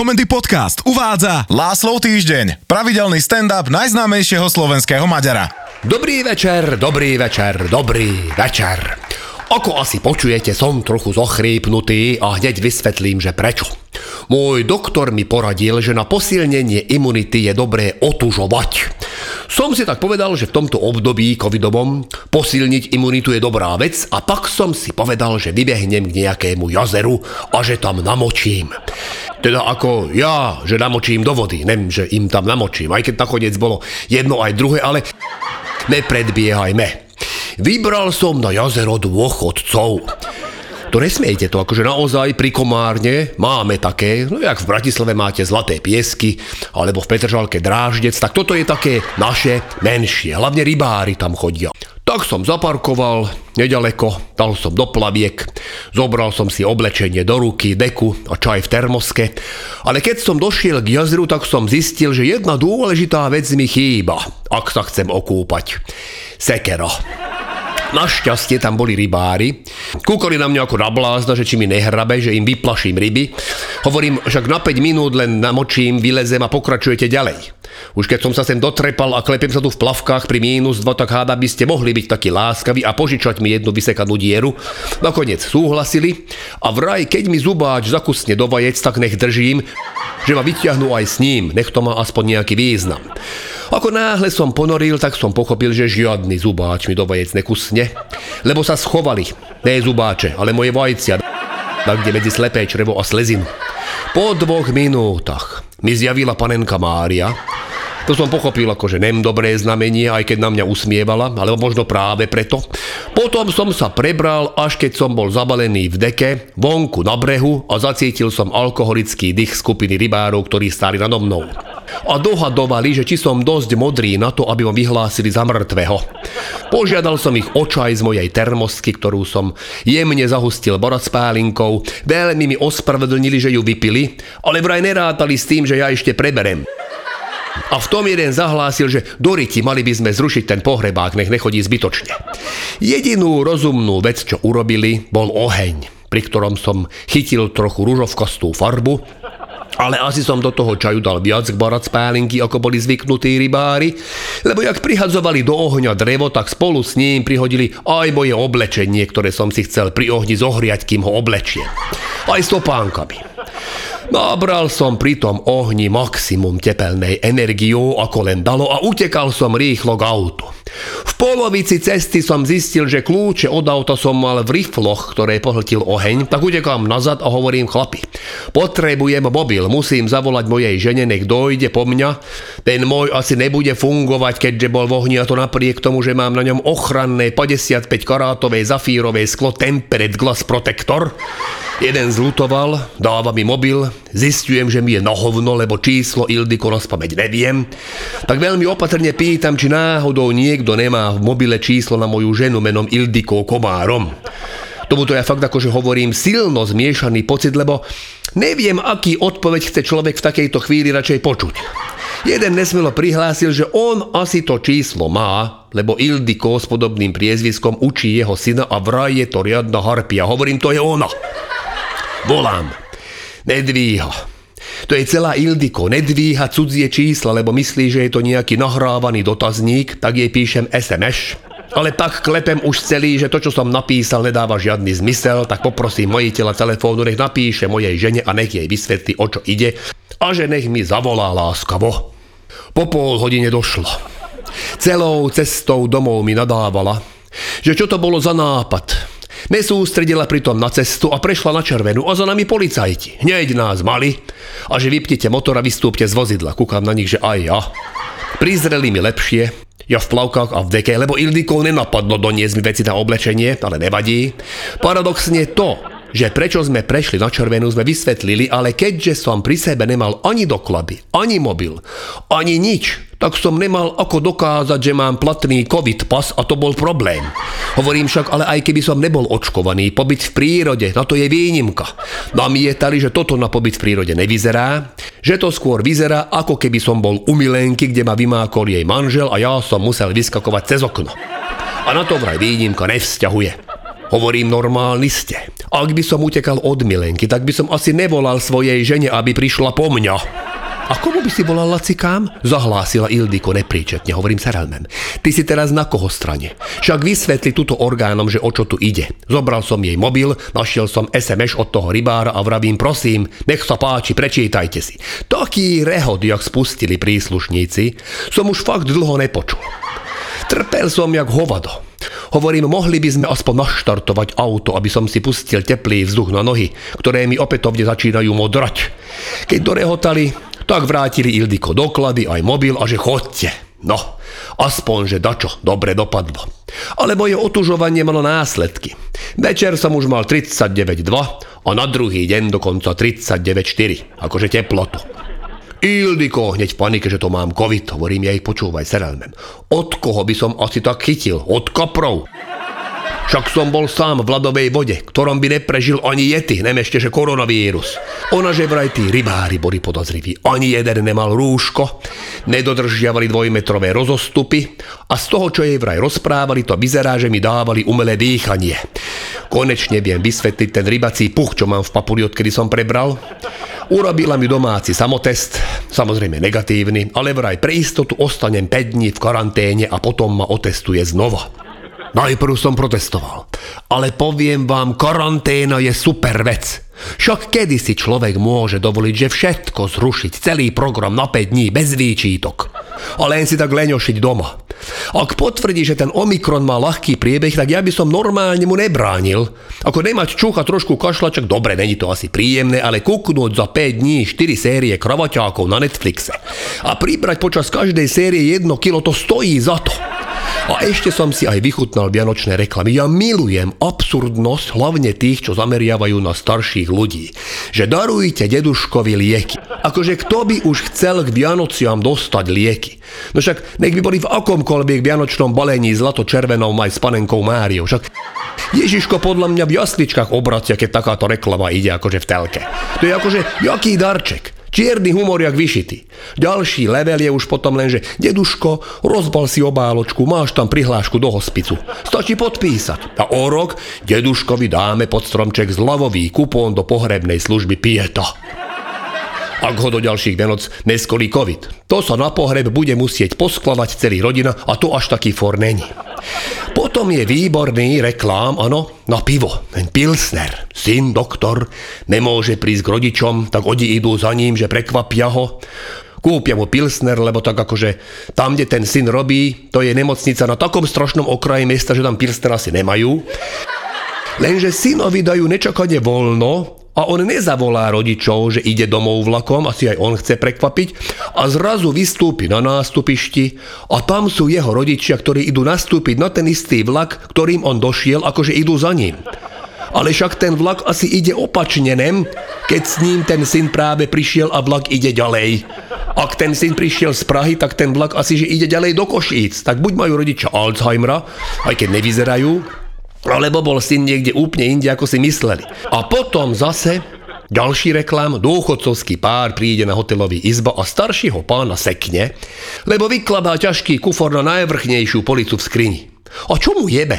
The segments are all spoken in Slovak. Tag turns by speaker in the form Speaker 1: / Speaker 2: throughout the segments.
Speaker 1: Komendy Podcast uvádza Láslov týždeň, pravidelný stand-up najznámejšieho slovenského Maďara.
Speaker 2: Dobrý večer, dobrý večer, dobrý večer. Ako asi počujete, som trochu zochrípnutý a hneď vysvetlím, že prečo. Môj doktor mi poradil, že na posilnenie imunity je dobré otužovať. Som si tak povedal, že v tomto období covidovom posilniť imunitu je dobrá vec a pak som si povedal, že vybehnem k nejakému jazeru a že tam namočím. Teda ako ja, že namočím do vody, nem, že im tam namočím, aj keď nakoniec bolo jedno aj druhé, ale nepredbiehajme. Vybral som na jazero dôchodcov. To nesmiejte to, akože naozaj pri Komárne máme také, no jak v Bratislave máte Zlaté piesky, alebo v Petržalke Dráždec, tak toto je také naše menšie, hlavne rybári tam chodia. Tak som zaparkoval nedaleko, dal som do plaviek, zobral som si oblečenie do ruky, deku a čaj v termoske, ale keď som došiel k jazeru, tak som zistil, že jedna dôležitá vec mi chýba, ak sa chcem okúpať. Sekera. Našťastie tam boli rybári. Kúkali na mňa ako na blázna, že či mi nehrabe, že im vyplaším ryby. Hovorím, však na 5 minút len namočím, vylezem a pokračujete ďalej. Už keď som sa sem dotrepal a klepem sa tu v plavkách pri mínus 2, tak háda by ste mohli byť takí láskaví a požičať mi jednu vysekanú dieru. Nakoniec súhlasili a vraj, keď mi zubáč zakusne do vajec, tak nech držím, že ma vyťahnú aj s ním, nech to má aspoň nejaký význam. Ako náhle som ponoril, tak som pochopil, že žiadny zubáč mi do vajec nekusne, lebo sa schovali. Ne zubáče, ale moje vajcia, tak kde medzi slepé črevo a slezinu. Po dvoch minútach mi zjavila panenka Mária, to som pochopil ako, že nem dobré znamenie, aj keď na mňa usmievala, alebo možno práve preto. Potom som sa prebral, až keď som bol zabalený v deke, vonku na brehu a zacítil som alkoholický dých skupiny rybárov, ktorí stáli nado mnou a dohadovali, že či som dosť modrý na to, aby ma vyhlásili za mŕtvého. Požiadal som ich o čaj z mojej termosky, ktorú som jemne zahustil boracpálinkou, veľmi mi ospravedlnili, že ju vypili, ale vraj nerátali s tým, že ja ešte preberem. A v tom jeden zahlásil, že Doriti, mali by sme zrušiť ten pohrebák, nech nechodí zbytočne. Jedinú rozumnú vec, čo urobili, bol oheň, pri ktorom som chytil trochu rúžovkostú farbu ale asi som do toho čaju dal viac barac pálinky, ako boli zvyknutí rybári, lebo jak prihadzovali do ohňa drevo, tak spolu s ním prihodili aj moje oblečenie, ktoré som si chcel pri ohni zohriať, kým ho oblečiem. Aj s topánkami. Nabral som pri tom ohni maximum tepelnej energiou, ako len dalo a utekal som rýchlo k autu. V polovici cesty som zistil, že kľúče od auta som mal v rifloch, ktoré pohltil oheň, tak utekám nazad a hovorím chlapi. Potrebujem mobil, musím zavolať mojej žene, nech dojde po mňa. Ten môj asi nebude fungovať, keďže bol v ohni a to napriek tomu, že mám na ňom ochranné 55 karátové zafírové sklo Tempered Glass Protector. Jeden zlutoval, dáva mi mobil, zistujem, že mi je na hovno, lebo číslo Ildiko rozpamäť neviem. Tak veľmi opatrne pýtam, či náhodou niekto nemá v mobile číslo na moju ženu menom Ildiko Komárom. Tomuto ja fakt akože hovorím silno zmiešaný pocit, lebo neviem, aký odpoveď chce človek v takejto chvíli radšej počuť. Jeden nesmelo prihlásil, že on asi to číslo má, lebo Ildiko s podobným priezviskom učí jeho syna a vraj je to riadna harpia. Hovorím, to je ona. Volám. Nedvíha. To je celá Ildiko, nedvíha cudzie čísla, lebo myslí, že je to nejaký nahrávaný dotazník, tak jej píšem SMS. Ale tak klepem už celý, že to, čo som napísal, nedáva žiadny zmysel, tak poprosím majiteľa telefónu, nech napíše mojej žene a nech jej vysvetlí, o čo ide a že nech mi zavolá láskavo. Po pol hodine došlo. Celou cestou domov mi nadávala, že čo to bolo za nápad, Nesústredila pritom na cestu a prešla na červenú a za nami policajti. Hneď nás mali a že vypnite motor a vystúpte z vozidla. Kúkam na nich, že aj ja. Prizreli mi lepšie, ja v plavkách a v deke, lebo Ildikov nenapadlo doniesť mi veci na oblečenie, ale nevadí. Paradoxne to, že prečo sme prešli na červenú, sme vysvetlili, ale keďže som pri sebe nemal ani doklady, ani mobil, ani nič, tak som nemal ako dokázať, že mám platný covid pas a to bol problém. Hovorím však, ale aj keby som nebol očkovaný, pobyt v prírode, na to je výnimka. Namietali, že toto na pobyt v prírode nevyzerá, že to skôr vyzerá, ako keby som bol u milenky, kde ma vymákol jej manžel a ja som musel vyskakovať cez okno. A na to vraj výnimka nevzťahuje. Hovorím, normálny ste. Ak by som utekal od milenky, tak by som asi nevolal svojej žene, aby prišla po mňa. A komu by si volal lacikám? Zahlásila Ildiko nepríčetne, hovorím sa Relmem. Ty si teraz na koho strane? Však vysvetli túto orgánom, že o čo tu ide. Zobral som jej mobil, našiel som SMS od toho rybára a vravím, prosím, nech sa páči, prečítajte si. Taký rehod, jak spustili príslušníci, som už fakt dlho nepočul. Trpel som jak hovado. Hovorím, mohli by sme aspoň naštartovať auto, aby som si pustil teplý vzduch na nohy, ktoré mi opätovne začínajú modrať. Keď dorehotali, tak vrátili Ildiko doklady, aj mobil a že chodte. No, aspoň, že dačo dobre dopadlo. Ale moje otužovanie malo následky. Večer som už mal 39,2 a na druhý deň dokonca 39,4, akože teplotu. Ildiko, hneď v panike, že to mám covid, hovorím jej, počúvaj, serelmem. Od koho by som asi tak chytil? Od koprov? Však som bol sám v ľadovej vode, ktorom by neprežil ani jety, ešte, že koronavírus. Ona že vraj tí rybári boli podozriví. Ani jeden nemal rúško, nedodržiavali dvojmetrové rozostupy a z toho, čo jej vraj rozprávali, to vyzerá, že mi dávali umelé dýchanie. Konečne viem vysvetliť ten rybací puch, čo mám v papuli, odkedy som prebral. Urobila mi domáci samotest, samozrejme negatívny, ale vraj pre istotu ostanem 5 dní v karanténe a potom ma otestuje znova. Najprv som protestoval. Ale poviem vám, karanténa je super vec. Však kedy si človek môže dovoliť, že všetko zrušiť, celý program na 5 dní bez výčítok. A len si tak leňošiť doma. Ak potvrdí, že ten Omikron má ľahký priebeh, tak ja by som normálne mu nebránil. Ako nemať čuch a trošku kašlačok, dobre, není to asi príjemné, ale kúknúť za 5 dní 4 série kravaťákov na Netflixe a pribrať počas každej série 1 kilo, to stojí za to. A ešte som si aj vychutnal vianočné reklamy. Ja milujem absurdnosť hlavne tých, čo zameriavajú na starších ľudí. Že darujte deduškovi lieky. Akože kto by už chcel k Vianociam dostať lieky? No však nech by boli v akomkoľvek vianočnom balení zlato-červenou maj s panenkou Máriou. Však Ježiško podľa mňa v jasličkách obracia, keď takáto reklama ide akože v telke. To je akože, jaký darček? Čierny humor jak vyšitý. Ďalší level je už potom len, že deduško, rozbal si obáločku, máš tam prihlášku do hospicu. Stačí podpísať. A o rok deduškovi dáme pod stromček zľavový kupón do pohrebnej služby Pieta. Ak ho do ďalších Vianoc neskolí COVID. To sa na pohreb bude musieť poskladať celý rodina a to až taký for není. Potom je výborný reklám, ano, na pivo. Ten Pilsner, syn, doktor, nemôže prísť k rodičom, tak oni idú za ním, že prekvapia ho. Kúpia mu Pilsner, lebo tak akože tam, kde ten syn robí, to je nemocnica na takom strašnom okraji mesta, že tam Pilsner asi nemajú. Lenže synovi dajú nečakane voľno a on nezavolá rodičov, že ide domov vlakom, asi aj on chce prekvapiť, a zrazu vystúpi na nástupišti a tam sú jeho rodičia, ktorí idú nastúpiť na ten istý vlak, ktorým on došiel, akože idú za ním. Ale však ten vlak asi ide opačne, nem? Keď s ním ten syn práve prišiel a vlak ide ďalej. Ak ten syn prišiel z Prahy, tak ten vlak asi že ide ďalej do Košíc. Tak buď majú rodičia Alzheimera, aj keď nevyzerajú, alebo bol syn niekde úplne inde, ako si mysleli. A potom zase ďalší reklám, dôchodcovský pár príde na hotelový izba a staršieho pána sekne, lebo vykladá ťažký kufor na najvrchnejšiu policu v skrini. A čo mu jebe?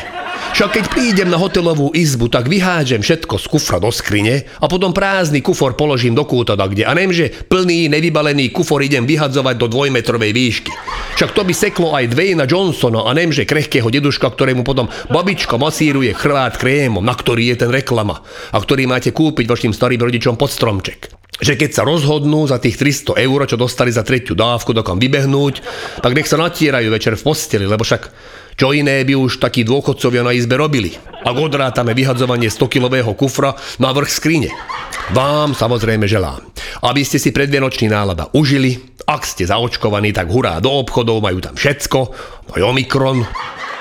Speaker 2: Však keď prídem na hotelovú izbu, tak vyhážem všetko z kufra do skrine a potom prázdny kufor položím do kúta kde. A že plný, nevybalený kufor idem vyhadzovať do dvojmetrovej výšky. Však to by seklo aj Dwayna Johnsona a že krehkého deduška, ktorému potom babička masíruje chrvát krémom, na ktorý je ten reklama a ktorý máte kúpiť vašim starým rodičom pod stromček že keď sa rozhodnú za tých 300 eur, čo dostali za tretiu dávku, dokam vybehnúť, tak nech sa natierajú večer v posteli, lebo však čo iné by už takí dôchodcovia na izbe robili? Ak odrátame vyhadzovanie 100-kilového kufra na vrch skrine. Vám samozrejme želám, aby ste si predvianočný nálada užili. Ak ste zaočkovaní, tak hurá do obchodov, majú tam všetko, aj Omikron,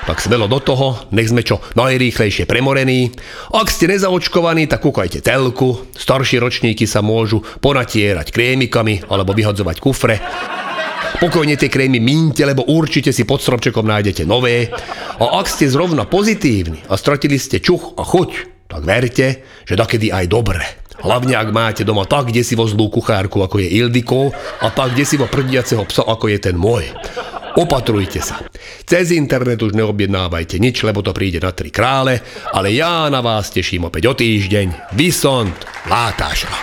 Speaker 2: tak smelo do toho, nech sme čo najrýchlejšie premorení. Ak ste nezaočkovaní, tak kúkajte telku, staršie ročníky sa môžu ponatierať krémikami alebo vyhadzovať kufre. Pokojne tie krémy mínte, lebo určite si pod stromčekom nájdete nové. A ak ste zrovna pozitívni a stratili ste čuch a chuť, tak verte, že takedy aj dobre. Hlavne ak máte doma tak desivo zlú kuchárku, ako je Ildiko, a tak desivo prdiaceho psa, ako je ten môj. Opatrujte sa. Cez internet už neobjednávajte nič, lebo to príde na tri krále, ale ja na vás teším opäť o týždeň. Vysont Látáša.